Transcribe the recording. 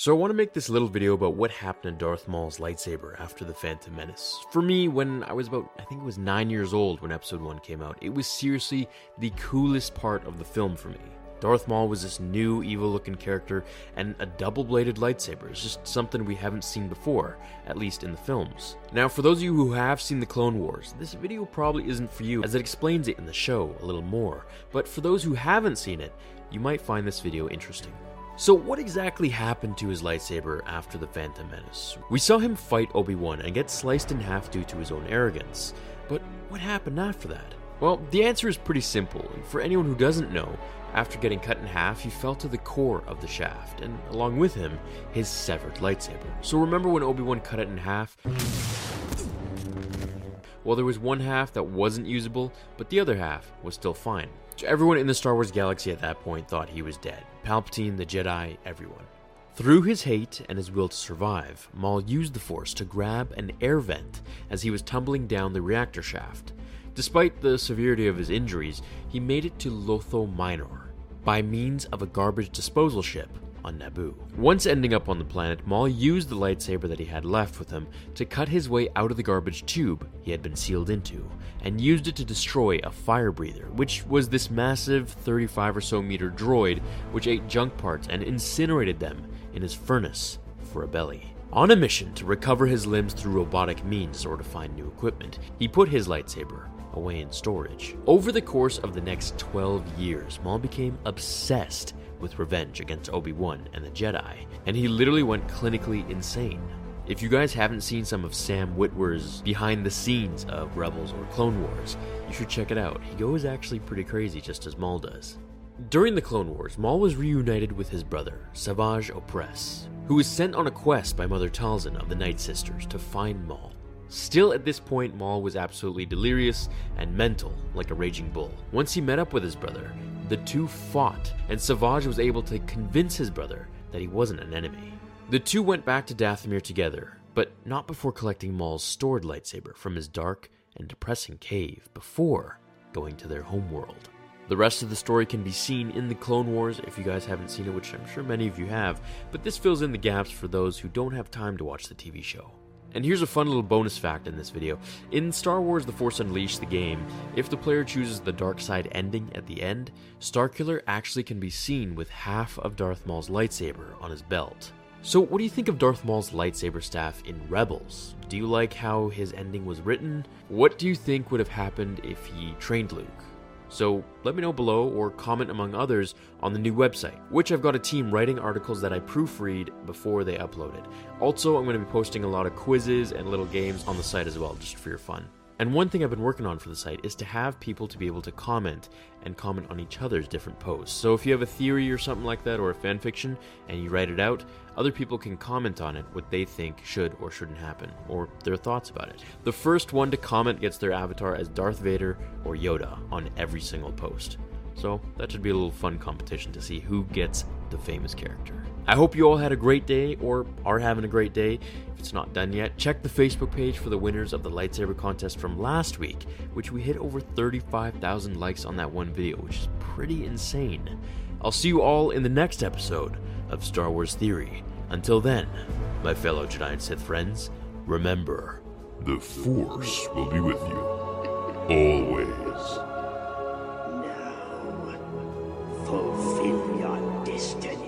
So I want to make this little video about what happened to Darth Maul's lightsaber after the Phantom Menace. For me, when I was about, I think it was 9 years old when episode 1 came out, it was seriously the coolest part of the film for me. Darth Maul was this new evil looking character, and a double bladed lightsaber is just something we haven't seen before, at least in the films. Now, for those of you who have seen the Clone Wars, this video probably isn't for you as it explains it in the show a little more, but for those who haven't seen it, you might find this video interesting. So, what exactly happened to his lightsaber after the Phantom Menace? We saw him fight Obi Wan and get sliced in half due to his own arrogance, but what happened after that? Well, the answer is pretty simple, and for anyone who doesn't know, after getting cut in half, he fell to the core of the shaft, and along with him, his severed lightsaber. So remember when Obi Wan cut it in half? Well, there was one half that wasn't usable, but the other half was still fine. Everyone in the Star Wars galaxy at that point thought he was dead. Palpatine, the Jedi, everyone. Through his hate and his will to survive, Maul used the Force to grab an air vent as he was tumbling down the reactor shaft. Despite the severity of his injuries, he made it to Lotho Minor by means of a garbage disposal ship on Naboo. Once ending up on the planet, Maul used the lightsaber that he had left with him to cut his way out of the garbage tube he had been sealed into, and used it to destroy a fire breather, which was this massive 35 or so meter droid which ate junk parts and incinerated them in his furnace for a belly. On a mission to recover his limbs through robotic means or to find new equipment, he put his lightsaber away in storage. Over the course of the next 12 years, Maul became obsessed with revenge against Obi-Wan and the Jedi, and he literally went clinically insane. If you guys haven't seen some of Sam Witwer's behind the scenes of Rebels or Clone Wars, you should check it out. He goes actually pretty crazy just as Maul does. During the Clone Wars, Maul was reunited with his brother, Savage Opress, who was sent on a quest by Mother Talzin of the Night Sisters to find Maul. Still, at this point, Maul was absolutely delirious and mental, like a raging bull. Once he met up with his brother, the two fought, and Savage was able to convince his brother that he wasn't an enemy. The two went back to Dathomir together, but not before collecting Maul's stored lightsaber from his dark and depressing cave before going to their homeworld. The rest of the story can be seen in the Clone Wars if you guys haven't seen it, which I'm sure many of you have, but this fills in the gaps for those who don't have time to watch the TV show. And here's a fun little bonus fact in this video. In Star Wars The Force Unleashed, the game, if the player chooses the dark side ending at the end, Starkiller actually can be seen with half of Darth Maul's lightsaber on his belt. So, what do you think of Darth Maul's lightsaber staff in Rebels? Do you like how his ending was written? What do you think would have happened if he trained Luke? So let me know below or comment among others on the new website, which I've got a team writing articles that I proofread before they upload it. Also, I'm going to be posting a lot of quizzes and little games on the site as well, just for your fun. And one thing I've been working on for the site is to have people to be able to comment and comment on each other's different posts. So if you have a theory or something like that or a fan fiction and you write it out, other people can comment on it what they think should or shouldn't happen or their thoughts about it. The first one to comment gets their avatar as Darth Vader or Yoda on every single post. So that should be a little fun competition to see who gets the famous character. I hope you all had a great day or are having a great day. If it's not done yet, check the Facebook page for the winners of the lightsaber contest from last week, which we hit over 35,000 likes on that one video, which is pretty insane. I'll see you all in the next episode of Star Wars Theory. Until then, my fellow Jedi and Sith friends, remember The Force will be with you always. wasted.